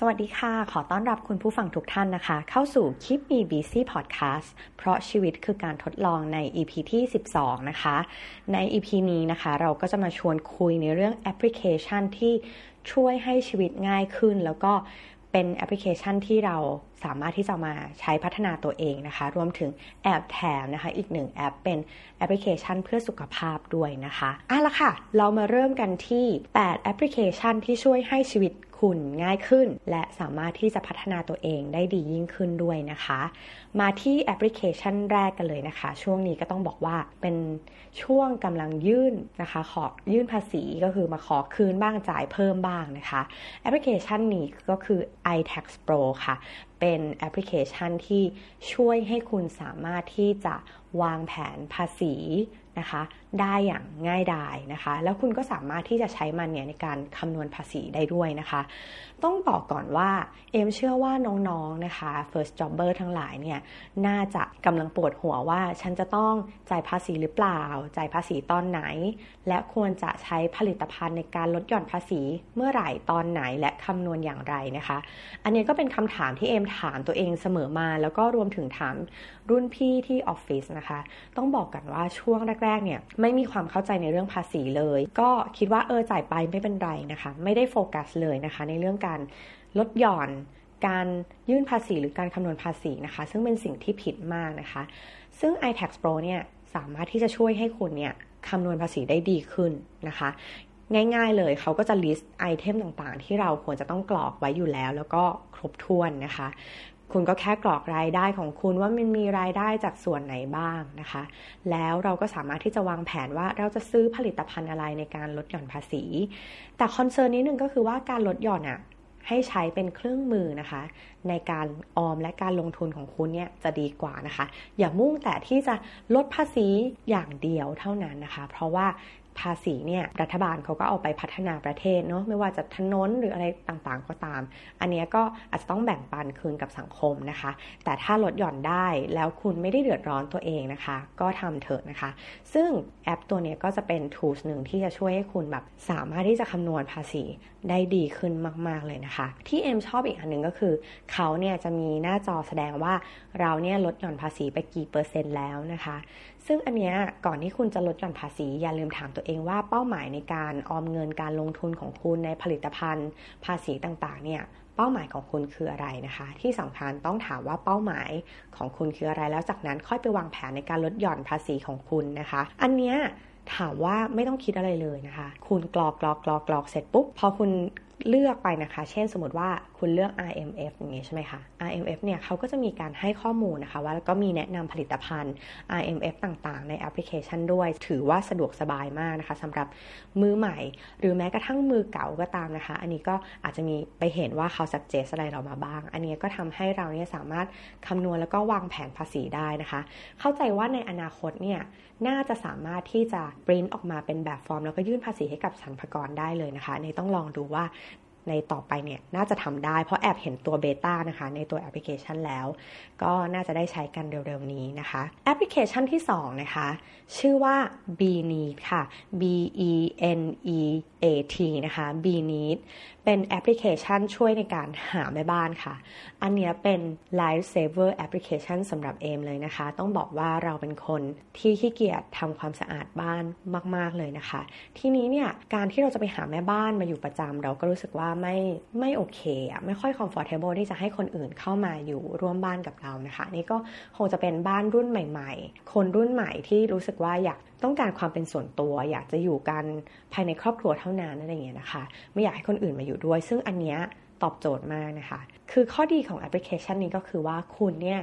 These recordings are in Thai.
สวัสดีค่ะ ขอต้อนรับคุณผู้ฟังทุกท่านนะคะ เข้าสู่ Keep Me Busy Podcast เพราะชีวิตคือการทดลองใน EP ที่ 12 นะคะ ใน EP นี้นะคะ เราก็จะมาชวนคุยในเรื่องแอปพลิเคชันที่ช่วยให้ชีวิตง่ายขึ้น แล้วก็เป็นแอปพลิเคชันที่เราสามารถที่จะมาใช้พัฒนาตัวเองนะคะ รวมถึงแอบแถมนะคะ อีกหนึ่งแอปเป็นแอปพลิเคชันเพื่อสุขภาพด้วยนะคะอะละค่ะ เรามาเริ่มกันที่ 8 แอปพลิเคชันที่ช่วยให้ชีวิต คุณง่ายขึ้น และสามารถที่จะพัฒนาตัวเองได้ดียิ่งขึ้นด้วยนะคะ มาที่แอปพลิเคชันแรกกันเลยนะคะ ช่วงนี้ก็ต้องบอกว่าเป็นช่วงกำลังยื่นนะคะ ขอยื่นภาษีก็คือมาขอคืนบ้างจ่ายเพิ่มบ้างนะคะ แอปพลิเคชันนี้ก็คือ iTax Pro ค่ะ เป็นแอปพลิเคชันที่ช่วยให้คุณสามารถที่จะวางแผนภาษีนะคะได้อย่างง่ายดายนะคะ แล้วคุณก็สามารถที่จะใช้มันเนี่ยในการคำนวณภาษีได้ด้วยนะคะ ต้องบอกก่อนว่าเอมเชื่อว่าน้องๆนนะคะ first jobber ทั้งหลายเนี่ยน่าจะกำลังปวดหัวว่า ฉันจะต้องจ่ายภาษีหรือเปล่า จ่ายภาษีตอนไหน และควรจะใช้ผลิตภัณฑ์ในการลดหย่อนภาษีเมื่อไหร่ตอนไหนและคำนวณอย่างไรนะคะ อันนี้ก็เป็นคำถามที่เอมถามตัวเองเสมอมา แล้วก็รวมถึงถามรุ่นพี่ที่ออฟฟิศนะคะ ต้องบอกกันว่าช่วงแรกๆเนี่ยไม่มีความเข้าใจในเรื่องภาษีเลย ก็คิดว่าเออจ่ายไปไม่เป็นไรนะคะ ไม่ได้โฟกัสเลยนะคะ ในเรื่องการลดหย่อนการยื่นภาษีหรือการคำนวณภาษีนะคะ ซึ่งเป็นสิ่งที่ผิดมากนะคะ ซึ่ง iTax Pro เนี่ยสามารถที่จะช่วยให้คุณเนี่ยคำนวณภาษีได้ดีขึ้นนะคะ ง่ายๆเลยเขาก็จะ list ไอเทมต่างๆ ที่เราควรจะต้องกรอกไว้อยู่แล้ว แล้วก็ครบถ้วนนะคะ คุณก็แค่กรอกรายได้ของคุณว่ามันมีรายได้จากส่วนไหนบ้างนะคะ แล้วเราก็สามารถที่จะวางแผนว่าเราจะซื้อผลิตภัณฑ์อะไรในการลดหย่อนภาษี แต่คอนเซิร์นนี้หนึ่งก็คือว่าการลดหย่อนอะให้ใช้เป็นเครื่องมือนะคะ ในการออมและการลงทุนของคุณเนี่ยจะดีกว่านะคะ อย่ามุ่งแต่ที่จะลดภาษีอย่างเดียวเท่านั้นนะคะ เพราะว่า ภาษีเนี่ยรัฐบาลเขาก็เอาไปพัฒนาประเทศเนาะไม่ว่าจะถนนหรืออะไรต่างๆก็ตาม อันนี้ก็อาจจะต้องแบ่งปันคืนกับสังคมนะคะ แต่ถ้าลดหย่อนได้แล้วคุณไม่ได้เดือดร้อนตัวเองนะคะ ก็ทำเถอะนะคะ ซึ่งแอปตัวนี้ก็จะเป็น tools หนึ่งที่จะช่วยให้คุณแบบสามารถที่จะคำนวณภาษีได้ดีขึ้นมาก ๆ เลยนะคะ ที่เอ็มชอบอีกอันหนึ่งก็คือ เขาเนี่ยจะมีหน้าจอแสดงว่าเราเนี่ยลดหย่อนภาษีไปกี่เปอร์เซ็นต์แล้วนะคะ ซึ่งอันเนี้ยก่อนที่คุณจะลดหย่อนภาษี อย่าลืมถามตัวเองว่าเป้าหมายในการออมเงินการลงทุนของคุณในผลิตภัณฑ์ ภาษีต่างๆ เนี่ยเป้าหมายของคุณคืออะไรนะคะ ที่สำคัญต้องถามว่าเป้าหมายของคุณคืออะไร แล้วจากนั้นค่อยไปวางแผนในการลดหย่อนภาษีของคุณนะคะ อันเนี้ยถามว่าไม่ต้องคิดอะไรเลยนะคะ คุณกรอกกรอกกรอกกรอกเสร็จปุ๊บพอคุณเลือกไปนะคะ เช่นสมมติว่าคุณเลือก RMF อย่างนี้ใช่ไหมคะ RMF เนี่ยเขาก็จะมีการให้ข้อมูลนะคะ ว่าแล้วก็มีแนะนำผลิตภัณฑ์ RMF ต่างๆ ในแอปพลิเคชันด้วย ถือว่าสะดวกสบายมากนะคะสำหรับมือใหม่ หรือแม้กระทั่งมือเก่าก็ตามนะคะ อันนี้ก็อาจจะมีไปเห็นว่าเขา suggest อะไรเรามาบ้าง อันนี้ก็ทำให้เราเนี่ยสามารถคำนวณแล้วก็วางแผนภาษีได้นะคะ เข้าใจว่าในอนาคตเนี่ยน่าจะสามารถที่จะปริ้นออกมาเป็นแบบฟอร์ม แล้วก็ยื่นภาษีให้กับสรรพากรได้เลยนะคะในต้องลองดูว่า ในต่อไปเนี่ยน่าจะทำได้ เพราะแอบเห็นตัว beta นะคะในตัวแอปพลิเคชันแล้ว ก็น่าจะได้ใช้กันเร็วๆนี้นะคะแอปพลิเคชันที่ 2 นะคะ ชื่อว่า b n e e d ค่ะ B E N E A T นะคะ b n e e d เป็นแอปพลิเคชันช่วยในการหาแม่บ้านค่ะ อันนี้เป็น Life Saver Application สำหรับเอมเลยนะคะ ต้องบอกว่าเราเป็นคนที่ขี้เกียจทำความสะอาดบ้านมาก ๆเลยนะคะ ทีนี้เนี่ยการที่เราจะไปหาแม่บ้านมาอยู่ประจำเราก็รู้สึกว่าไม่ไม่โอเคอะไม่ค่อย comfortable ที่จะให้คนอื่นเข้ามาอยู่ร่วมบ้านกับเรานะคะ นี่ก็คงจะเป็นบ้านรุ่นใหม่ ๆ คนรุ่นใหม่ที่รู้สึกว่าอยากต้องการความเป็นส่วนตัว อยากจะอยู่กันภายในครอบครัวเท่านั้นอะไรอย่างเงี้ยนะคะ ไม่อยากให้คนอื่นมาอยู่ด้วย ซึ่งอันเนี้ยตอบโจทย์มากนะคะ คือข้อดีของแอปพลิเคชันนี้ก็คือว่าคุณเนี่ย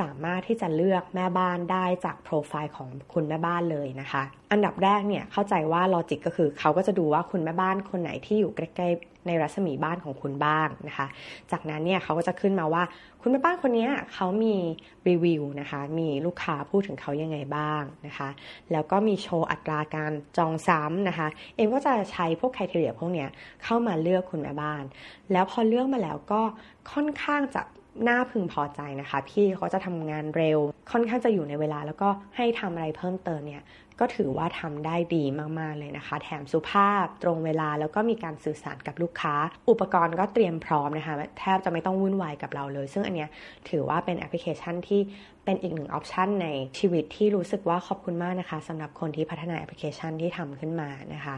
สามารถที่จะเลือกแม่บ้านได้จากโปรไฟล์ของคุณแม่บ้านเลยนะคะ อันดับแรกเนี่ยเข้าใจว่าลอจิกก็คือเขาก็จะดูว่าคุณแม่บ้านคนไหนที่อยู่ใกล้ๆในรัศมีบ้านของคุณบ้างนะคะ จากนั้นเนี่ยเขาก็จะขึ้นมาว่าคุณแม่บ้านคนนี้เขามีรีวิวนะคะ มีลูกค้าพูดถึงเขายังไงบ้างนะคะ แล้วก็มีโชว์อัตราการจองซ้ำนะคะ เองก็จะใช้พวกคุณทีเรียพวกเนี้ยเข้ามาเลือกคุณแม่บ้าน แล้วพอเลือกมาแล้วก็ค่อนข้างจะ น่าพึงพอใจนะคะ พี่เขาจะทำงานเร็ว ค่อนข้างจะอยู่ในเวลาแล้วก็ให้ทำอะไรเพิ่มเติมเนี่ย ก็ถือว่าทำได้ดีมาก ๆ เลยนะคะ แถมสุภาพตรงเวลาแล้วก็มีการสื่อสารกับลูกค้า อุปกรณ์ก็เตรียมพร้อมนะคะ แทบจะไม่ต้องวุ่นวายกับเราเลย ซึ่งอันเนี้ยถือว่าเป็นแอปพลิเคชันที่เป็นอีกหนึ่ง option ในชีวิตที่รู้สึกว่าขอบคุณมากนะคะสำหรับคนที่พัฒนาแอปพลิเคชันที่ทำขึ้นมานะคะ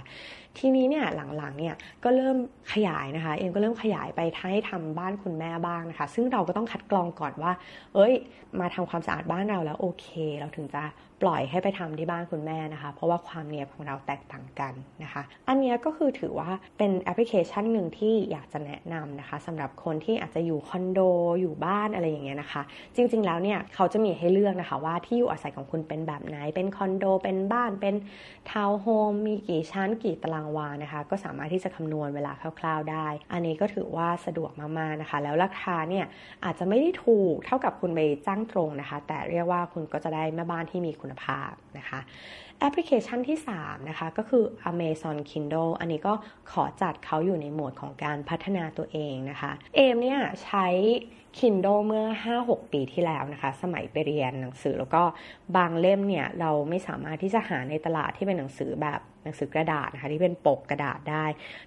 ทีนี้เนี่ยหลังๆเนี่ยก็เริ่มขยายนะคะ เอ็มก็เริ่มขยายไปให้ทำบ้านคุณแม่บ้างนะคะ ซึ่งเราก็ต้องคัดกรองก่อนว่า เอ้ย มาทำความสะอาดบ้านเราแล้วโอเค เราถึงจะ ปล่อยให้ไปทำที่บ้านคุณแม่นะคะ เพราะว่าความเนียบของเราแตกต่างกันนะคะ อันนี้ก็คือถือว่าเป็นแอปพลิเคชันหนึ่งที่อยากจะแนะนำนะคะสำหรับคนที่อาจจะอยู่คอนโดอยู่บ้านอะไรอย่างเงี้ยนะคะ จริง ๆ แล้วเนี่ยเขาจะมีให้เลือกนะคะว่าที่อยู่อาศัยของคุณเป็นแบบไหน เป็นคอนโด เป็นบ้านเป็นทาวน์โฮมมีกี่ชั้นกี่ตารางวานะคะ ก็สามารถที่จะคำนวณเวลาคร่าว ๆ ได้ อันนี้ก็ถือว่าสะดวกมากๆนะคะ แล้วราคาเนี่ยอาจจะไม่ได้ถูกเท่ากับคุณไปจ้างตรงนะคะ แต่เรียกว่าคุณก็จะได้แม่บ้านที่มีคุณภาพนะคะแอปพลิเคชันที่ 3 นะคะ ก็คือ Amazon Kindle อันนี้ก็ขอจัดเขาอยู่ในโหมดของการพัฒนาตัวเองนะคะ เอมเนี่ยใช้ Kindle เมื่อ 5-6 ปีที่แล้วนะคะ สมัยไปเรียนหนังสือแล้วก็บางเล่มเนี่ย เราไม่สามารถที่จะหาในตลาดที่เป็นหนังสือแบบหนังสือกระดาษนะคะที่เป็นปกกระดาษได้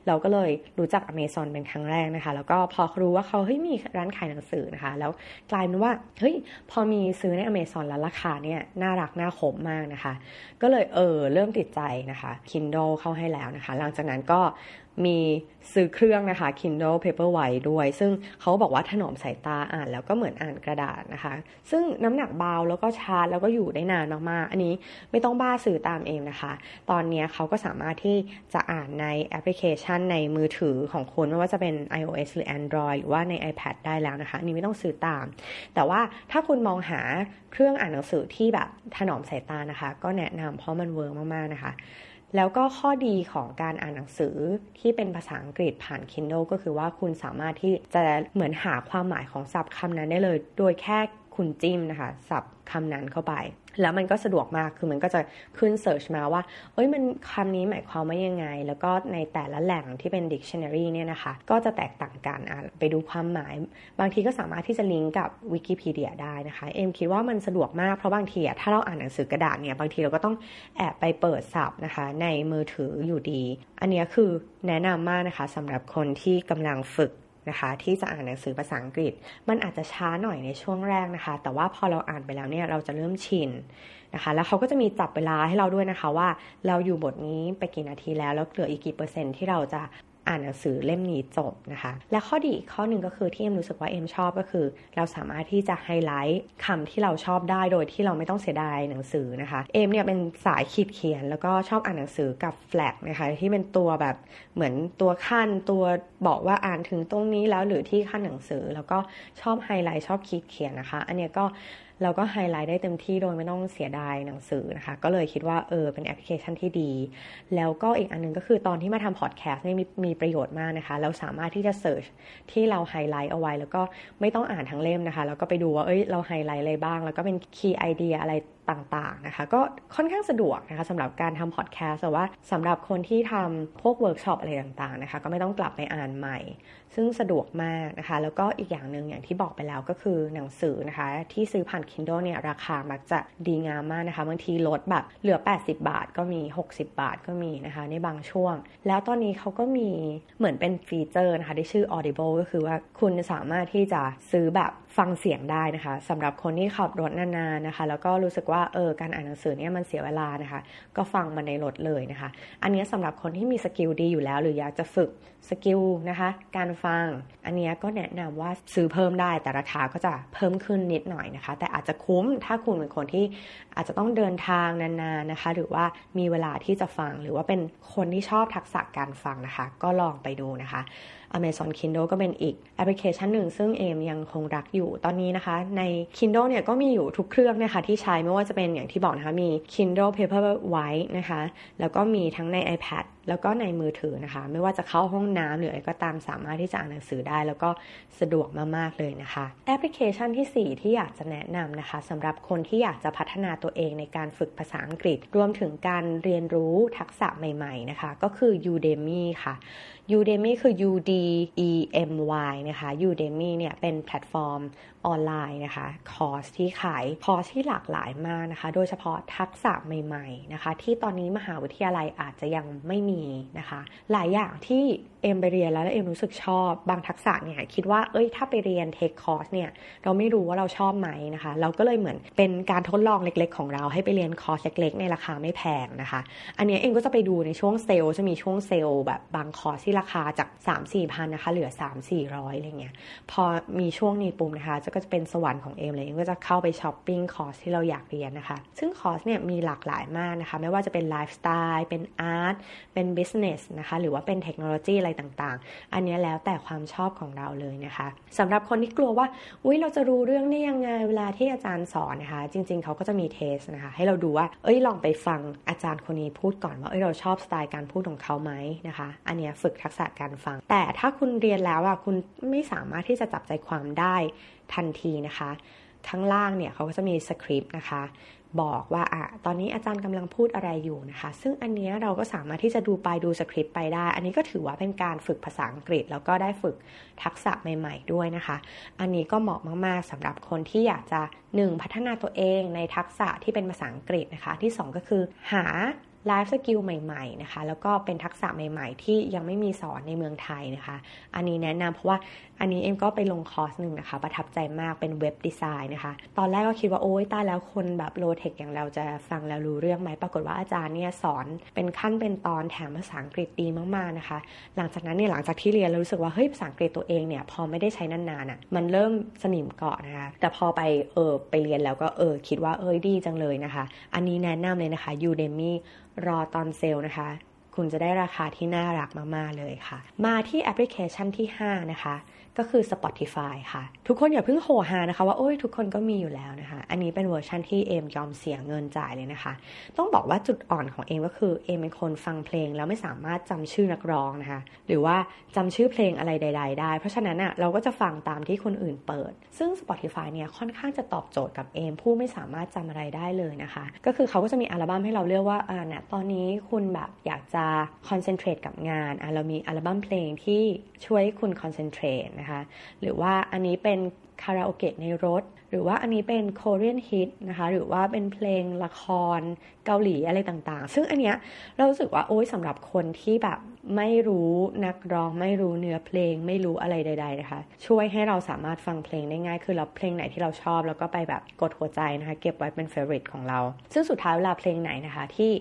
เราก็เลยรู้จัก Amazon เป็นครั้งแรกนะคะ แล้วก็พอรู้ว่าเขาเฮ้ยมีร้านขายหนังสือนะคะ แล้วกลายเป็นว่าเฮ้ยพอมีซื้อใน Amazon แล้วราคาเนี่ยน่ารักน่าขมมากนะคะ ก็เลยเออเริ่มติดใจนะคะ Kindle เข้าให้แล้วนะคะ หลังจากนั้นก็มีซื้อเครื่องนะคะ Kindle Paperwhite ด้วย ซึ่งเขาบอกว่าถนอมสายตาอ่านแล้วก็เหมือนอ่านกระดาษนะคะ ซึ่งน้ำหนักเบาแล้วก็ชาร์จแล้วก็อยู่ได้นานมากๆ อันนี้ไม่ต้องบ้าซื้อตามเองนะคะ ตอนนี้เขาก็สามารถที่จะอ่านในแอปพลิเคชันในมือถือของคุณไม่ว่าจะเป็น iOS หรือ Android หรือว่าใน iPad ได้แล้วนะคะนนี้ไม่ต้องซื้อตาม แต่ว่าถ้าคุณมองหาเครื่องอ่านหนังสือที่แบบถนอมสายตานะคะ ก็แนะนำเพราะมัน work มากๆนะคะ แล้วก็ข้อดีของการอ่านหนังสือที่เป็นภาษาอังกฤษผ่าน Kindle ก็คือว่าคุณสามารถที่จะเหมือนหาความหมายของศัพท์คำนั้นได้เลย โดยแค่คุณจิ้มนะคะศัพท์ คำนั้นเข้าไป แล้วมันก็สะดวกมากคือมันก็จะขึ้น search มาว่า เอ้ยมันคำนี้หมายความว่ายังไง แล้วก็ในแต่ละแหล่งที่เป็น dictionary เนี่ยนะคะ ก็จะแตกต่างกันอะไปดูความหมาย บางทีก็สามารถที่จะลิงก์กับวิกิพีเดียได้นะคะ เอ็มคิดว่ามันสะดวกมากเพราะบางทีอะถ้าเราอ่านหนังสือกระดาษเนี่ยบางทีเราก็ต้องแอบไปเปิดศัพท์นะคะ ในมือถืออยู่ดี อันนี้คือแนะนำมากนะคะสำหรับคนที่กำลังฝึก นะคะ ที่จะอ่านหนังสือภาษาอังกฤษ มันอาจจะช้าหน่อยในช่วงแรกนะคะ แต่ว่าพอเราอ่านไปแล้วเนี่ยเราจะเริ่มชินนะคะ แล้วเขาก็จะมีจับเวลาให้เราด้วยนะคะว่า เราอยู่บทนี้ไปกี่นาทีแล้วแล้วเหลืออีกกี่เปอร์เซ็นต์ที่เราจะ อ่านหนังสือเล่มนี้จบนะคะ และข้อดีข้อหนึ่งก็คือที่เอ็มรู้สึกว่าเอ็มชอบก็คือ เราสามารถที่จะไฮไลท์คำที่เราชอบได้โดยที่เราไม่ต้องเสียดายหนังสือนะคะ เอ็มเนี่ยเป็นสายขีดเขียน แล้วก็ชอบอ่านหนังสือกับ flag นะคะที่เป็นตัวแบบเหมือนตัวคั่นตัวบอกว่าอ่านถึงตรงนี้แล้วหรือที่คั่นหนังสือ แล้วก็ชอบไฮไลท์ชอบขีดเขียนนะคะ อันนี้ก็ เราก็ไฮไลท์ได้เต็มที่โดยไม่ต้องเสียดายหนังสือนะคะ ก็เลยคิดว่าเออเป็นแอปพลิเคชันที่ดี แล้วก็อีกอันนึงก็คือตอนที่มาทำพอดแคสต์นี่มีมีประโยชน์มากนะคะ เราสามารถที่จะ search ที่เราไฮไลท์เอาไว้ แล้วก็ไม่ต้องอ่านทั้งเล่มนะคะ แล้วก็ไปดูว่าเอ้ยเราไฮไลท์อะไรบ้าง แล้วก็เป็น key idea อะไร ต่างๆนะคะก็ค่อนข้างสะดวกนะคะสำหรับการทำพอดแคสต์แต่ว่าสำหรับคนที่ทำพวกเวิร์กช็อปอะไรต่างๆนะคะก็ไม่ต้องกลับไปอ่านใหม่ ซึ่งสะดวกมากนะคะแล้วก็อีกอย่างหนึ่งอย่างที่บอกไปแล้วก็คือหนังสือนะคะที่ซื้อผ่าน Kindle เนี่ยราคามักจะดีงามมากนะคะบางทีลดแบบเหลือ 80 บาทก็มี 60 บาทก็มีนะคะในบางช่วง แล้วตอนนี้เขาก็มีเหมือนเป็นฟีเจอร์นะคะที่ชื่อ Audible ก็คือว่าคุณสามารถที่จะซื้อแบบฟังเสียงได้นะคะสำหรับคนที่ขับรถนานๆนะคะ แล้วก็รู้สึกว่าเออการอ่านหนังสือเนี่ยมันเสียเวลานะคะ ก็ฟังมันในรถเลยนะคะ อันนี้สำหรับคนที่มี skill ดีอยู่แล้ว หรืออยากจะฝึก skill นะคะ การฟัง อันนี้ก็แนะนำว่าซื้อเพิ่มได้แต่ราคาก็จะเพิ่มขึ้นนิดหน่อยนะคะ แต่อาจจะคุ้มถ้าคุณเป็นคนที่อาจจะต้องเดินทางนานๆนะคะ หรือว่ามีเวลาที่จะฟังหรือว่าเป็นคนที่ชอบทักษะการฟังนะคะ ก็ลองไปดูนะคะ Amazon Kindle ก็เป็นอีกแอปพลิเคชันหนึ่งซึ่งเอมยังคงรักอยู่ตอนนี้นะคะใน Kindle เนี่ยก็มีอยู่ทุกเครื่องนะคะที่ใช้ไม่ว่าจะเป็นอย่างที่บอกนะคะมี Kindle Paperwhite นะคะแล้วก็มีทั้งใน iPad แล้วก็ในมือถือนะคะ ไม่ว่าจะเข้าห้องน้ำหรืออะไรก็ตามสามารถที่จะอ่านหนังสือได้ แล้วก็สะดวกมากๆเลยนะคะ แอปพลิเคชันที่ 4 ที่อยากจะแนะนำนะคะสำหรับคนที่อยากจะพัฒนาตัวเองในการฝึกภาษาอังกฤษ รวมถึงการเรียนรู้ทักษะใหม่ๆนะคะ ก็คือ Udemy ค่ะ Udemy คือ U D E M Y นะคะ Udemy เนี่ยเป็นแพลตฟอร์มออนไลน์นะคะ คอร์สที่ขายคอร์สที่หลากหลายมากนะคะ โดยเฉพาะทักษะใหม่ ๆนะคะ ที่ตอนนี้มหาวิทยาลัยอาจจะยังไม่มีนะคะ หลายอย่างที่ เอ็มไปเรียนแล้วแล้วเอ็มรู้สึกชอบบางทักษะเนี่ยคิดว่าเอ้ยถ้าไปเรียน take course เนี่ยเราไม่รู้ว่าเราชอบไหมนะคะ เราก็เลยเหมือนเป็นการทดลองเล็กๆ ของเราให้ไปเรียนคอร์สเล็กๆ ในราคาไม่แพงนะคะ อันนี้เอ็มก็จะไปดูในช่วงเซลล์จะมีช่วงเซลล์แบบบางคอร์สที่ราคาจาก 3 4พันนะคะ เหลือ 3 4 0 0อะไรเงี้ยพอมีช่วงนี้ปุ๊บนะคะก็จะเป็นสวรรค์ของเอ็มเลยเอ็มก็จะเข้าไปช้อปปิ้งคอร์สที่เราอยากเรียนนะคะ ซึ่งคอร์สเนี่ยมีหลากหลายมากนะคะ ไม่ว่าจะเป็นไลฟ์สไตล์เป็นอาร์ตเป็นบิสเนสนะคะหรือว่าเป็นเทคโนโลยีอะไรต่างๆ อันนี้แล้วแต่ความชอบของเราเลยนะคะสำหรับคนที่กลัวว่าอุ้ยเราจะรู้เรื่องได้ยังไงเวลาที่อาจารย์สอนนะคะ จริง ๆเขาก็จะมีเทสนะคะ ให้เราดูว่า เอ้ยลองไปฟังอาจารย์คนนี้พูดก่อนว่าเอ้ยเราชอบสไตล์การพูดของเขาไหมนะคะ อันนี้ฝึกทักษะการฟัง แต่ถ้าคุณเรียนแล้วอะคุณไม่สามารถที่จะจับใจความได้ทันทีนะคะข้างล่างเนี่ยเขาก็จะมีสคริปต์นะคะ บอกว่าอะตอนนี้อาจารย์กำลังพูดอะไรอยู่นะคะ ซึ่งอันนี้เราก็สามารถที่จะดูไปดูสคริปต์ไปได้ อันนี้ก็ถือว่าเป็นการฝึกภาษาอังกฤษ แล้วก็ได้ฝึกทักษะใหม่ ๆ ด้วยนะคะ อันนี้ก็เหมาะมากๆสำหรับคนที่อยากจะ 1. พัฒนาตัวเองในทักษะที่เป็นภาษาอังกฤษนะคะ ที่ 2 ก็คือหา life skill ใหม่ๆนะคะแล้วก็เป็นทักษะใหม่ๆ ที่ยังไม่มีสอนในเมืองไทยนะคะ อันนี้แนะนำเพราะว่าอันนี้เอ็มก็ไปลงคอร์สหนึ่งนะคะ ประทับใจมากเป็น web design นะคะ ตอนแรกก็คิดว่าโอ๊ยตายแล้วคนแบบ low tech อย่างเราจะฟังแล้วรู้เรื่องไหมปรากฏว่าอาจารย์เนี่ยสอนเป็นขั้นเป็นตอนแถมภาษาอังกฤษดีมากๆนะคะ หลังจากนั้นเนี่ยหลังจากที่เรียนรู้สึกว่าเฮ้ยภาษาอังกฤษตัวเองเนี่ยพอไม่ได้ใช้นานๆอะมันเริ่มสนิมเกาะนะคะแต่พอไปเออไปเรียนแล้วก็เออคิดว่าเอ้ยดีจังเลยนะคะ อันนี้แนะนำเลยนะคะ Udemy รอตอนเซลล์นะคะ คุณจะได้ราคาที่น่ารักมาก ๆ เลยค่ะ มาที่แอปพลิเคชันที่ 5 นะคะ ก็คือ Spotify ค่ะ ทุกคนอย่าเพิ่งโหหานะคะ ว่าโอ้ยทุกคนก็มีอยู่แล้วนะคะ อันนี้เป็นเวอร์ชันที่เอมยอมเสียเงินจ่ายเลยนะคะ ต้องบอกว่าจุดอ่อนของเอมก็คือเอมเป็นคนฟังเพลง แล้วไม่สามารถจำชื่อนักร้องนะคะ หรือว่าจำชื่อเพลงอะไรใด ๆ ได้ เพราะฉะนั้นอะเราก็จะฟังตามที่คนอื่นเปิด ซึ่ง Spotify เนี่ยค่อนข้างจะตอบโจทย์กับเอมผู้ไม่สามารถจำอะไรได้เลยนะคะ ก็คือเขาก็จะมีอัลบั้มให้เราเลือกว่าอ่าเนี่ยตอนนี้คุณแบบอยากจะ concentrate กับงานอะเรามีอัลบั้มเพลงที่ช่วยคุณ concentrate นะคะ หรือว่าอันนี้เป็นคาราโอเกะในรถ หรือว่าอันนี้เป็นโคเรียนฮิตนะคะ หรือว่าเป็นเพลงละครเกาหลีอะไรต่างๆ ซึ่งอันเนี้ยเรารู้สึกว่าโอ้ยสำหรับคนที่แบบไม่รู้นักร้องไม่รู้เนื้อเพลงไม่รู้อะไรใด ๆ นะคะ ช่วยให้เราสามารถฟังเพลงได้ง่าย คือเราเพลงไหนที่เราชอบ แล้วก็ไปแบบกดหัวใจนะคะ เก็บไว้เป็นเฟ v o r i t e ของเรา ซึ่งสุดท้ายเวลาเพลงไหนนะคะที่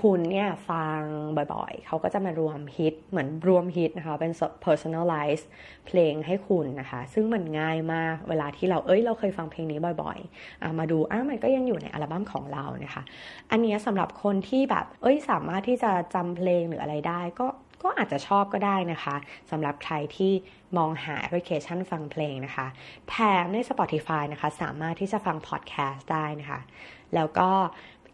คุณเนี่ยฟังบ่อยๆ เขาก็จะมารวมฮิตเหมือนรวมฮิตนะคะ เป็น personalize เพลงให้คุณนะคะ ซึ่งมันง่ายมากเวลาที่เราเอ้ยเราเคยฟังเพลงนี้บ่อยๆอามาดูอ้ามันก็ยังอยู่ในอัลบั้มของเรานะคะ อันนี้สำหรับคนที่แบบเอ้ยสามารถที่จะจำเพลงหรืออะไรได้ก็ก็อาจจะชอบก็ได้นะคะสำหรับใครที่มองหาแอปพลิเคชันฟังเพลงนะคะ แถมใน Spotify นะคะ สามารถที่จะฟังพอดแคสต์ได้นะคะ แล้วก็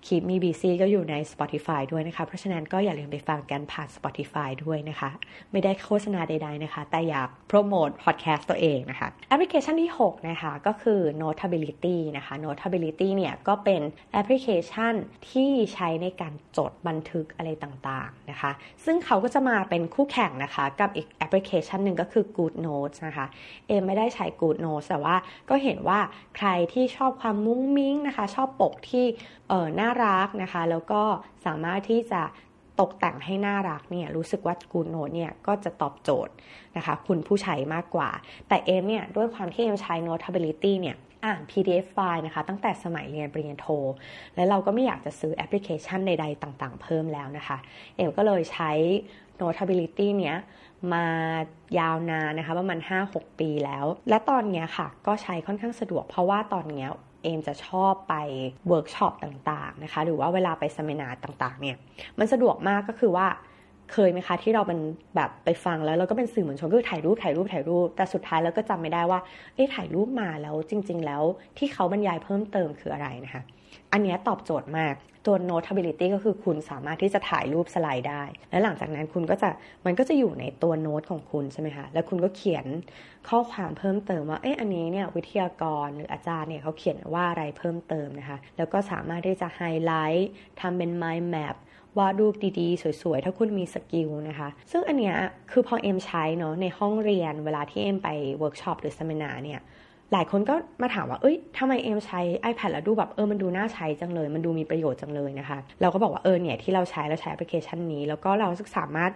คลิปมี BC ก็อยู่ใน Spotify ด้วยนะคะ เพราะฉะนั้นก็อย่าลืมไปฟังกันผ่าน Spotify ด้วยนะคะ ไม่ได้โฆษณาใดๆนะคะ แต่อยากโปรโมทพอดแคสต์ตัวเองนะคะแอปพลิเคชันที่ 6 นะคะ ก็คือ Notability นะคะ Notability เนี่ยก็เป็นแอปพลิเคชันที่ใช้ในการจดบันทึกอะไรต่างๆนะคะ ซึ่งเขาก็จะมาเป็นคู่แข่งนะคะ กับอีกแอปพลิเคชันหนึ่งก็คือ Good Notes นะคะ เอมไม่ได้ใช้ Good Notes แต่ว่าก็เห็นว่าใครที่ชอบความมุ้งมิ้งนะคะ ชอบปกที่เออน่ารักนะคะ แล้วก็สามารถที่จะตกแต่งให้น่ารักเนี่ยรู้สึกว่ากูโนดเนี่ยก็จะตอบโจทย์นะคะ คุณผู้ใช้มากกว่า แต่เอมเนี่ยด้วยความที่เอมใช้ Notability เนี่ยอ่าน PDF ไฟล์นะคะ ตั้งแต่สมัยเรียนปริญญาโท และเราก็ไม่อยากจะซื้อแอปพลิเคชันใด ๆ ต่างๆ เพิ่มแล้วนะคะ เอมก็เลยใช้ Notability เนี้ยมายาวนานนะคะประมาณ5-6 ปีแล้ว และตอนนี้ค่ะก็ใช้ค่อนข้างสะดวกเพราะว่าตอนนี้ เอมจะชอบไปเวิร์กช็อปต่างๆนะคะ หรือว่าเวลาไปสัมมนาต่างๆ เนี่ย มันสะดวกมากก็คือว่าเคยไหมคะที่เราเป็นแบบไปฟังแล้วเราก็เป็นสื่อมวลชนก็ถ่ายรูปถ่ายรูปถ่ายรูป แต่สุดท้ายแล้วก็จำไม่ได้ว่าเอ๊ะถ่ายรูปมาแล้วจริง ๆ แล้วที่เขาบรรยายเพิ่มเติมคืออะไรนะคะ อันนี้ตอบโจทย์มากตัว Notability ก็คือคุณสามารถที่จะถ่ายรูปสไลด์ได้ และหลังจากนั้นคุณก็จะมันก็จะอยู่ในตัวโน้ตของคุณใช่ไหมคะ แล้วคุณก็เขียนข้อความเพิ่มเติมว่า เอ๊ะ อันนี้เนี่ยวิทยากรหรืออาจารย์เนี่ยเขาเขียนว่าอะไรเพิ่มเติมนะคะ แล้วก็สามารถที่จะไฮไลท์ทำเป็น mind map วาดรูปดีๆ สวยๆ ถ้าคุณมี skill นะคะ ซึ่งอันเนี้ยคือพอเอ็มใช้เนาะในห้องเรียนเวลาที่เอ็มไปเวิร์กช็อปหรือ seminar เนี่ย หลายคนก็มาถามว่า เอ้ยทำไมเอ็มใช้ iPad แล้วดูแบบเออ มันดูน่าใช้จังเลย มันดูมีประโยชน์จังเลยนะคะ เราก็บอกว่าเออเนี่ยที่เราใช้เราใช้แอปพลิเคชันนี้ แล้วก็เราสามารถ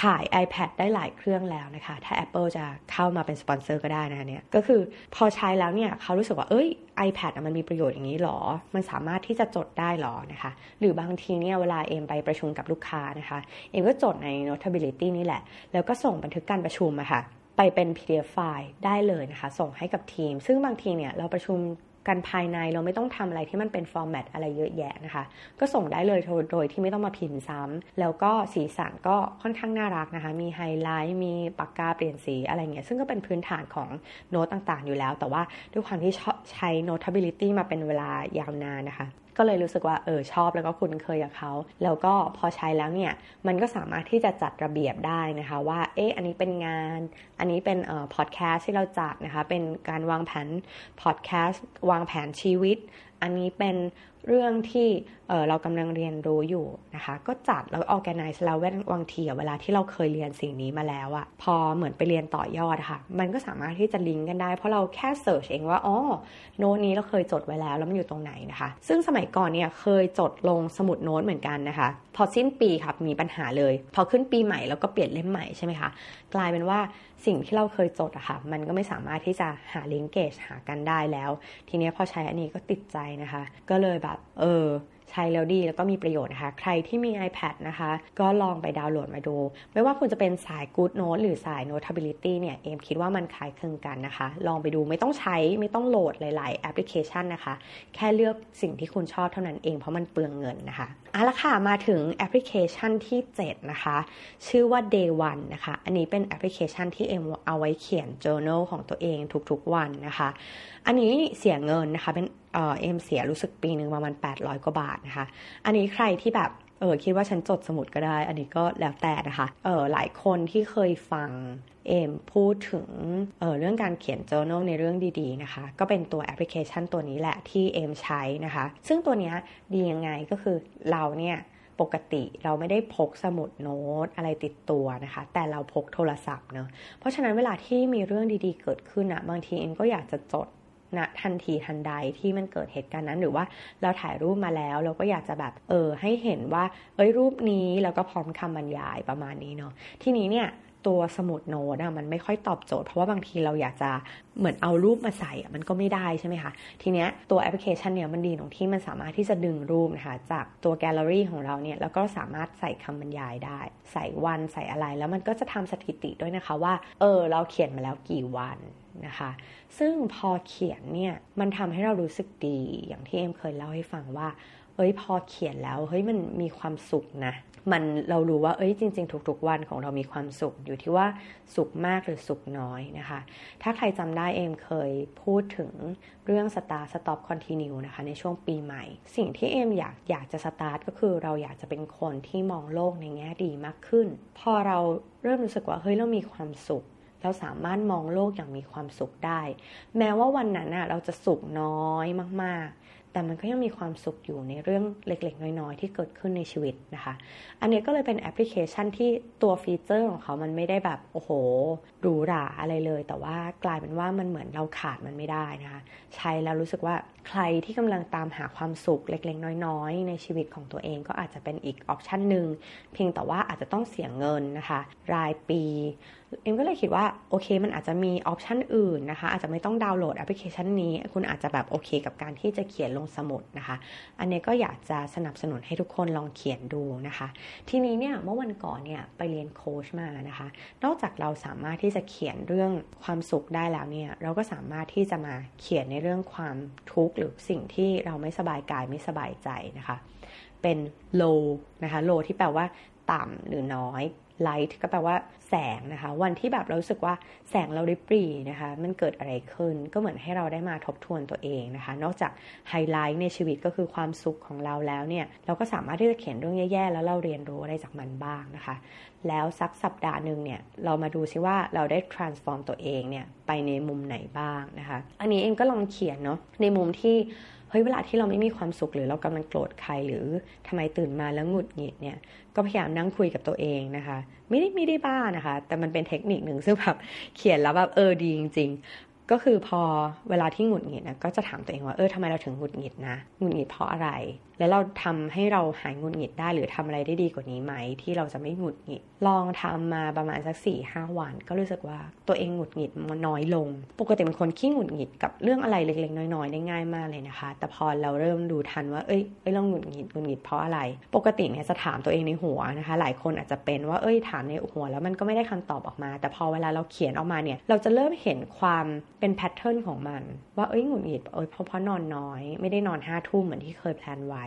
ขาย iPad ได้หลายเครื่องแล้วนะคะ ถ้า Apple จะเข้ามาเป็นสปอนเซอร์ก็ได้นะเนี่ย ก็คือพอใช้แล้วเนี่ยเขารู้สึกว่า เอ้ย iPad มันมีประโยชน์อย่างนี้หรอ มันสามารถที่จะจดได้หรอนะคะ หรือบางทีเนี่ยเวลาเอ็มไปประชุมกับลูกค้านะคะ เอ็มก็จดใน Notability นี่แหละ แล้วก็ส่งบันทึกการประชุมอะค่ะ ไปเป็น PDF ไฟล์ได้เลยนะคะ ส่งให้กับทีม ซึ่งบางทีเนี่ยเราประชุมกันภายในเราไม่ต้องทำอะไรที่มันเป็นฟอร์แมตอะไรเยอะแยะนะคะ ก็ส่งได้เลยโดยที่ไม่ต้องมาพิมพ์ซ้ำแล้วก็สีสันก็ค่อนข้างน่ารักนะคะ มีไฮไลท์มีปากกาเปลี่ยนสีอะไรเงี้ยซึ่งก็เป็นพื้นฐานของโน้ตต่างๆ อยู่แล้ว แต่ว่าด้วยความที่ใช้ Notability มาเป็นเวลายาวนานนะคะ ก็เลยรู้สึกว่าเออชอบแล้วก็คุ้นเคยกับเขาแล้วก็พอใช้แล้วเนี่ยมันก็สามารถที่จะจัดระเบียบได้นะคะว่าเอ๊ะอันนี้เป็นงาน อันนี้เป็นเอ่อพอดแคสต์ที่เราจัดนะคะเป็นการวางแผนพอดแคสต์วางแผนชีวิตอันนี้เป็นเรื่องที่เรากำลังเรียนรู้อยู่นะคะ ก็จัดแล้ว organize แล้วบางทีเวลาที่เราเคยเรียนสิ่งนี้มาแล้วอะพอเหมือนไปเรียนต่อยอดค่ะ มันก็สามารถที่จะลิงก์กันได้ เพราะเราแค่ search เองว่าอ๋อโน้ตนี้เราเคยจดไว้แล้ว แล้วมันอยู่ตรงไหนนะคะ ซึ่งสมัยก่อนเนี่ยเคยจดลงสมุดโน้ตเหมือนกันนะคะ พอสิ้นปีปั๊บมีปัญหาเลย พอขึ้นปีใหม่แล้วก็เปลี่ยนเล่มใหม่ใช่ไหมคะกลายเป็นว่าสิ่งที่เราเคยจดอะค่ะมันก็ไม่สามารถที่จะหา linkage หากันได้แล้ว ทีนี้พอใช้อันนี้ก็ติดใจนะคะ ก็เลยแบบ เออ ใช้แล้วดีแล้วก็มีประโยชน์นะคะ ใครที่มี iPad นะคะ ก็ลองไปดาวน์โหลดมาดู ไม่ว่าคุณจะเป็นสาย Good Note หรือสาย Notability เนี่ยเอมคิดว่ามันคล้ายคลึงกันนะคะ ลองไปดูไม่ต้องใช้ไม่ต้องโหลดหลาย ๆ แอปพลิเคชันนะคะ แค่เลือกสิ่งที่คุณชอบเท่านั้นเองเพราะมันเปลืองเงินนะคะเอาละค่ะมาถึงแอปพลิเคชันที่ 7 นะคะ ชื่อว่า Day One นะคะ อันนี้เป็นแอปพลิเคชันที่เอ็มเอาไว้เขียน journal ของตัวเองทุกๆวันนะคะ อันนี้เสียเงินนะคะเป็น เอ็มเสียรู้สึกปีหนึ่งประมาณ 800 กว่าบาทนะคะ อันนี้ใครที่แบบเออคิดว่าฉันจดสมุดก็ได้ อันนี้ก็แล้วแต่นะคะเออหลายคนที่เคยฟังเอมพูดถึงเออเรื่องการเขียน journal ในเรื่องดีๆนะคะ ก็เป็นตัวแอปพลิเคชันตัวนี้แหละที่เอมใช้นะคะ ซึ่งตัวนี้ดียังไงก็คือเราเนี่ยปกติเราไม่ได้พกสมุดโน้ตอะไรติดตัวนะคะ แต่เราพกโทรศัพท์เนาะเพราะฉะนั้นเวลาที่มีเรื่องดีๆเกิดขึ้นอะบางทีเองก็อยากจะจด ณทันทีทันใดที่มันเกิดเหตุการณ์นั้น หรือว่าเราถ่ายรูปมาแล้ว เราก็อยากจะแบบเออให้เห็นว่า เอ้ยรูปนี้แล้วก็พร้อมคำบรรยายประมาณนี้เนาะทีนี้เนี่ยตัวสมุดโน้ตอะมันไม่ค่อยตอบโจทย์เพราะว่าบางทีเราอยากจะเหมือนเอารูปมาใส่มันก็ไม่ได้ใช่ไหมคะทีเนี้ยตัวแอปพลิเคชันเนี่ยมันดีตรงที่มันสามารถที่จะดึงรูปนะคะจากตัวแกลเลอรี่ของเราเนี่ยแล้วก็สามารถใส่คำบรรยายได้ ใส่วันใส่อะไรแล้วมันก็จะทำสถิติด้วยนะคะว่าเออเราเขียนมาแล้วกี่วัน นะคะ ซึ่งพอเขียนเนี่ยมันทำให้เรารู้สึกดีอย่างที่เอ็มเคยเล่าให้ฟังว่าเอ้ยพอเขียนแล้วเฮ้ยมันมีความสุขนะ มันเรารู้ว่าเอ้ยจริง ๆ ทุกๆวันของเรามีความสุขอยู่ที่ว่าสุขมากหรือสุขน้อยนะคะ ถ้าใครจำได้เอมเคยพูดถึงเรื่อง start stop continue นะคะในช่วงปีใหม่ สิ่งที่เอมอยากอยากจะสตาร์ทก็คือเราอยากจะเป็นคนที่มองโลกในแง่ดีมากขึ้น พอเราเริ่มรู้สึกว่าเฮ้ยเรามีความสุข เราสามารถมองโลกอย่างมีความสุขได้ แม้ว่าวันนั้นเราจะสุขน้อยมากๆ แต่มันก็ยังมีความสุขอยู่ในเรื่องเล็กๆ น้อยๆ ที่เกิดขึ้นในชีวิตนะคะ อันนี้ก็เลยเป็นแอปพลิเคชันที่ตัว feature ของเขามันไม่ได้แบบโอ้โหหรูหราอะไรเลย แต่ว่ากลายเป็นว่ามันเหมือนเราขาดมันไม่ได้นะคะใช้แล้วรู้สึกว่าใครที่กำลังตามหาความสุขเล็กๆ น้อยๆ ในชีวิตของตัวเองก็อาจจะเป็นอีก option หนึ่งเพียงแต่ว่าอาจจะต้องเสียเงินนะคะ รายปีเอ็มก็เลยคิดว่าโอเคมันอาจจะมี option อื่นนะคะอาจจะไม่ต้องดาวน์โหลดแอปพลิเคชันนี้ คุณอาจจะแบบโอเคกับการที่จะเขียนลงสมุดนะคะ อันนี้ก็อยากจะสนับสนุนให้ทุกคนลองเขียนดูนะคะ ทีนี้เนี่ยเมื่อวันก่อนเนี่ยไปเรียนโค้ชมานะคะ นอกจากเราสามารถที่จะเขียนเรื่องความสุขได้แล้วเนี่ยเราก็สามารถที่จะมาเขียนในเรื่องความทุกข์หรือสิ่งที่เราไม่สบายกายไม่สบายใจนะคะ เป็น low นะคะ low ที่แปลว่าต่ำหรือน้อย light ก็แปลว่า แสงนะคะ วันที่แบบเรารู้สึกว่าแสงเราริบรีนะคะ มันเกิดอะไรขึ้นก็เหมือนให้เราได้มาทบทวนตัวเองนะคะ นอกจากไฮไลท์ในชีวิตก็คือความสุขของเราแล้วเนี่ยเราก็สามารถที่จะเขียนเรื่องแย่ๆ แล้วเราเรียนรู้อะไรจากมันบ้างนะคะ แล้วสักสัปดาห์หนึ่งเนี่ยเรามาดูซิว่าเราได้ transform ตัวเองเนี่ยไปในมุมไหนบ้างนะคะ อันนี้เองก็ลองเขียนเนาะในมุมที่ ฮ้ยเวลาที่เราไม่มีความสุขหรือเรากำลังโกรธใครหรือทำไมตื่นมาแล้วหงุดหงิดเนี่ยก็พยายามนั่งคุยกับตัวเองนะคะ ไม่ได้ไม่ได้บ้านะคะ แต่มันเป็นเทคนิคหนึ่งซึ่งแบบเขียนแล้วแบบเออดีจริง ก็คือพอเวลาที่หงุดหงิดนะก็จะถามตัวเองว่าเออทำไมเราถึงหงุดหงิดนะหงุดหงิดเพราะอะไร แล้วเราทำให้เราหายหงุดหงิดได้หรือทำอะไรได้ดีกว่านี้ไหมที่เราจะไม่หงุดหงิด ลองทำมาประมาณสักสี่ห้าวัน ก็รู้สึกว่าตัวเองหงุดหงิดมันน้อยลง ปกติเป็นคนขี้หงุดหงิดกับเรื่องอะไรเล็กๆน้อยๆได้ง่ายมากเลยนะคะ แต่พอเราเริ่มดูทันว่าเอ้ยเอ้ยเราหงุดหงิดหงุดหงิดเพราะอะไร ปกติเนี่ยจะถามตัวเองในหัวนะคะ หลายคนอาจจะเป็นว่าเอ้ยถามในหัวแล้วมันก็ไม่ได้คำตอบออกมา แต่พอเวลาเราเขียนออกมาเนี่ยเราจะเริ่มเห็นความเป็น pattern ของมัน ว่าเอ้ยหงุดหงิดเอ้ยเพราะเพราะนอนน้อย ไม่ได้นอนห้าทุ่มเหมือนที่เคย plan ไว้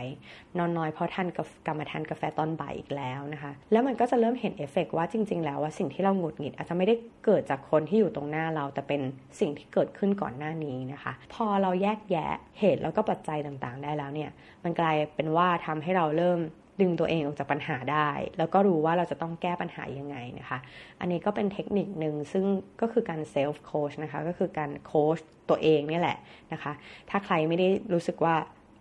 นอนน้อยเพราะทานกรรมทานกาแฟตอนบ่ายอีกแล้วนะคะ แล้วมันก็จะเริ่มเห็นเอฟเฟกว่าจริง ๆ แล้วว่าสิ่งที่เราหงุดหงิดอาจจะไม่ได้เกิดจากคนที่อยู่ตรงหน้าเรา แต่เป็นสิ่งที่เกิดขึ้นก่อนหน้านี้นะคะ พอเราแยกแยะเหตุแล้วก็ปัจจัยต่างๆ ได้แล้วเนี่ย มันกลายเป็นว่าทำให้เราเริ่ม ดึงตัวเองออกจากปัญหาได้ แล้วก็รู้ว่าเราจะต้องแก้ปัญหายังไงนะคะ อันนี้ก็เป็นเทคนิคหนึ่งซึ่งก็คือการ self coach นะคะ ก็คือการโค้ชตัวเองนี่แหละนะคะ ถ้าใครไม่ได้รู้สึกว่า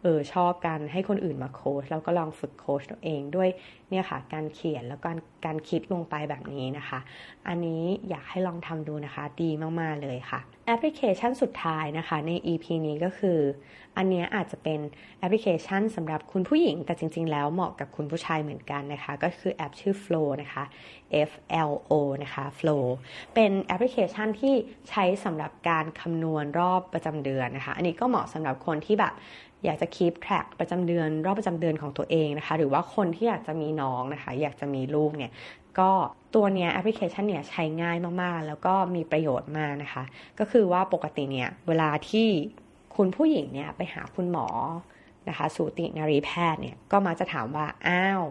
เออชอบการให้คนอื่นมาโค้ชเราก็ลองฝึกโค้ชตัวเองด้วยเนี่ยค่ะ การเขียนแล้วการการคิดลงไปแบบนี้นะคะ อันนี้อยากให้ลองทำดูนะคะ ดีมาก ๆ เลยค่ะ แอปพลิเคชันสุดท้ายนะคะ ใน EP นี้ก็คือ อันนี้อาจจะเป็นแอปพลิเคชันสำหรับคุณผู้หญิง แต่จริง ๆ แล้วเหมาะกับคุณผู้ชายเหมือนกันนะคะ ก็คือแอปชื่อ Flo นะคะ F L O นะคะ Flo เป็นแอปพลิเคชันที่ใช้สำหรับการคำนวณรอบประจำเดือนนะคะ อันนี้ก็เหมาะสำหรับคนที่แบบ อยากจะ keep track ประจำเดือนรอบประจำเดือนของตัวเองนะคะ หรือว่าคนที่อยากจะมีน้องนะคะ อยากจะมีลูกเนี่ย ก็ตัวเนี้ยแอปพลิเคชันเนี่ยใช้ง่ายมากๆ แล้วก็มีประโยชน์มากนะคะ ก็คือว่าปกติเนี่ยเวลาที่คุณผู้หญิงเนี่ยไปหาคุณหมอนะคะ สูตินรีแพทย์เนี่ยก็มาจะถามว่า อ้าว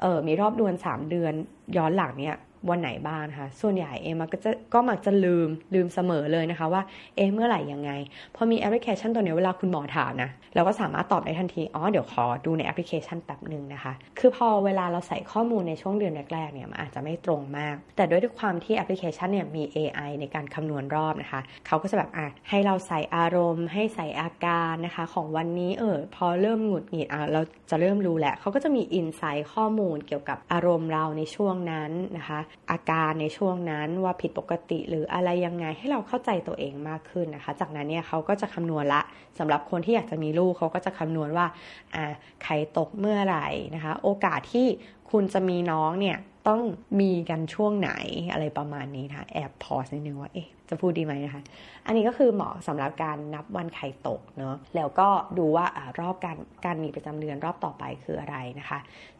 เออมีรอบเดือน3 เดือนย้อนหลังเนี่ย วันไหนบ้างนะคะ ส่วนใหญ่เอมักจะก็มักจะลืมลืมเสมอเลยนะคะว่าเอเมื่อไหร่ยังไง พอมีแอปพลิเคชันตัวนี้เวลาคุณหมอถามนะเราก็สามารถตอบได้ทันที อ๋อ เดี๋ยวขอดูในแอปพลิเคชันแป๊บหนึ่งนะคะ คือพอเวลาเราใส่ข้อมูลในช่วงเดือนแรกๆเนี่ยมันอาจจะไม่ตรงมาก แต่ด้วยความที่แอปพลิเคชันเนี่ยมี AI ในการคำนวณรอบนะคะ เขาก็จะแบบอะให้เราใส่อารมณ์ ให้ใส่อาการนะคะ ของวันนี้เออพอเริ่มหงุดหงิดอะเราจะเริ่มรู้แหละเขาก็จะมีอินไซต์ข้อมูลเกี่ยวกับอารมณ์เราในช่วงนั้นนะคะอาการในช่วงนั้นว่าผิดปกติหรืออะไรยังไงให้เราเข้าใจตัวเองมากขึ้นนะคะ จากนั้นเนี่ยเขาก็จะคำนวณละสำหรับคนที่อยากจะมีลูกเขาก็จะคำนวณว่าอ่าใครตกเมื่อไหร่นะคะ โอกาสที่คุณจะมีน้องเนี่ยต้องมีกันช่วงไหนอะไรประมาณนี้นะคะแอบพอสนิดนึงว่าเอ๊ะจะพูดดีไหมนะคะ อันนี้ก็คือเหมาะสำหรับการนับวันไข่ตกเนาะแล้วก็ดูว่าอรอบการการมีประจำเดือนรอบต่อไปคืออะไรนะคะ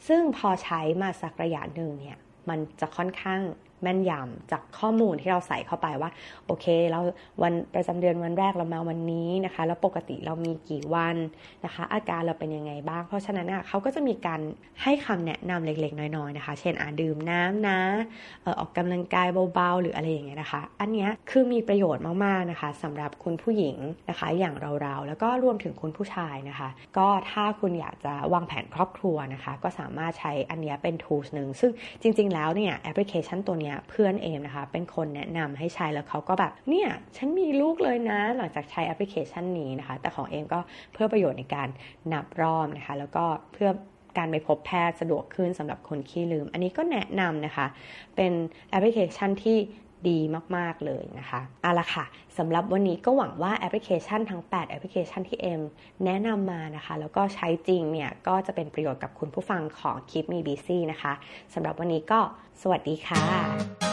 ซึ่งพอใช้มาสักระยะหนึ่งเนี่ย มันจะค่อนข้าง แม่นยำจากข้อมูลที่เราใส่เข้าไปว่า โอเคเราวันประจำเดือนวันแรกเรามาวันนี้นะคะ แล้วปกติเรามีกี่วันนะคะ อาการเราเป็นยังไงบ้าง เพราะฉะนั้นเขาก็จะมีการให้คำแนะนำเล็กๆ น้อยๆนะคะ เช่นอ่าดื่มน้ำนะออกกำลังกายเบาๆ หรืออะไรอย่างเงี้ยนะคะ อันนี้คือมีประโยชน์มากๆนะคะสำหรับคุณผู้หญิงนะคะ อย่างเราๆแล้วก็รวมถึงคุณผู้ชายนะคะ ก็ถ้าคุณอยากจะวางแผนครอบครัวนะคะ ก็สามารถใช้อันนี้เป็น tools หนึ่งซึ่งจริง ๆ แล้วเนี่ยแอปพลิเคชันตัวนี้เพื่อนเอมนะคะ เป็นคนแนะนำให้ใช้แล้วเขาก็แบบเนี่ยฉันมีลูกเลยนะ หลังจากใช้แอปพลิเคชันนี้นะคะ แต่ของเอมก็เพื่อประโยชน์ในการนับรอบนะคะ แล้วก็เพื่อการไปพบแพทย์สะดวกขึ้นสำหรับคนขี้ลืม อันนี้ก็แนะนำนะคะ เป็นแอปพลิเคชันที่ ดีมาก ๆ เลยนะคะเอาละค่ะสำหรับวันนี้ก็หวังว่าแอปพลิเคชันทั้ง 8 แอปพลิเคชันที่เอ็มแนะนำมานะคะ แล้วก็ใช้จริงเนี่ย ก็จะเป็นประโยชน์กับคุณผู้ฟังของ Keep Me Busy นะคะสำหรับวันนี้ก็สวัสดีค่ะ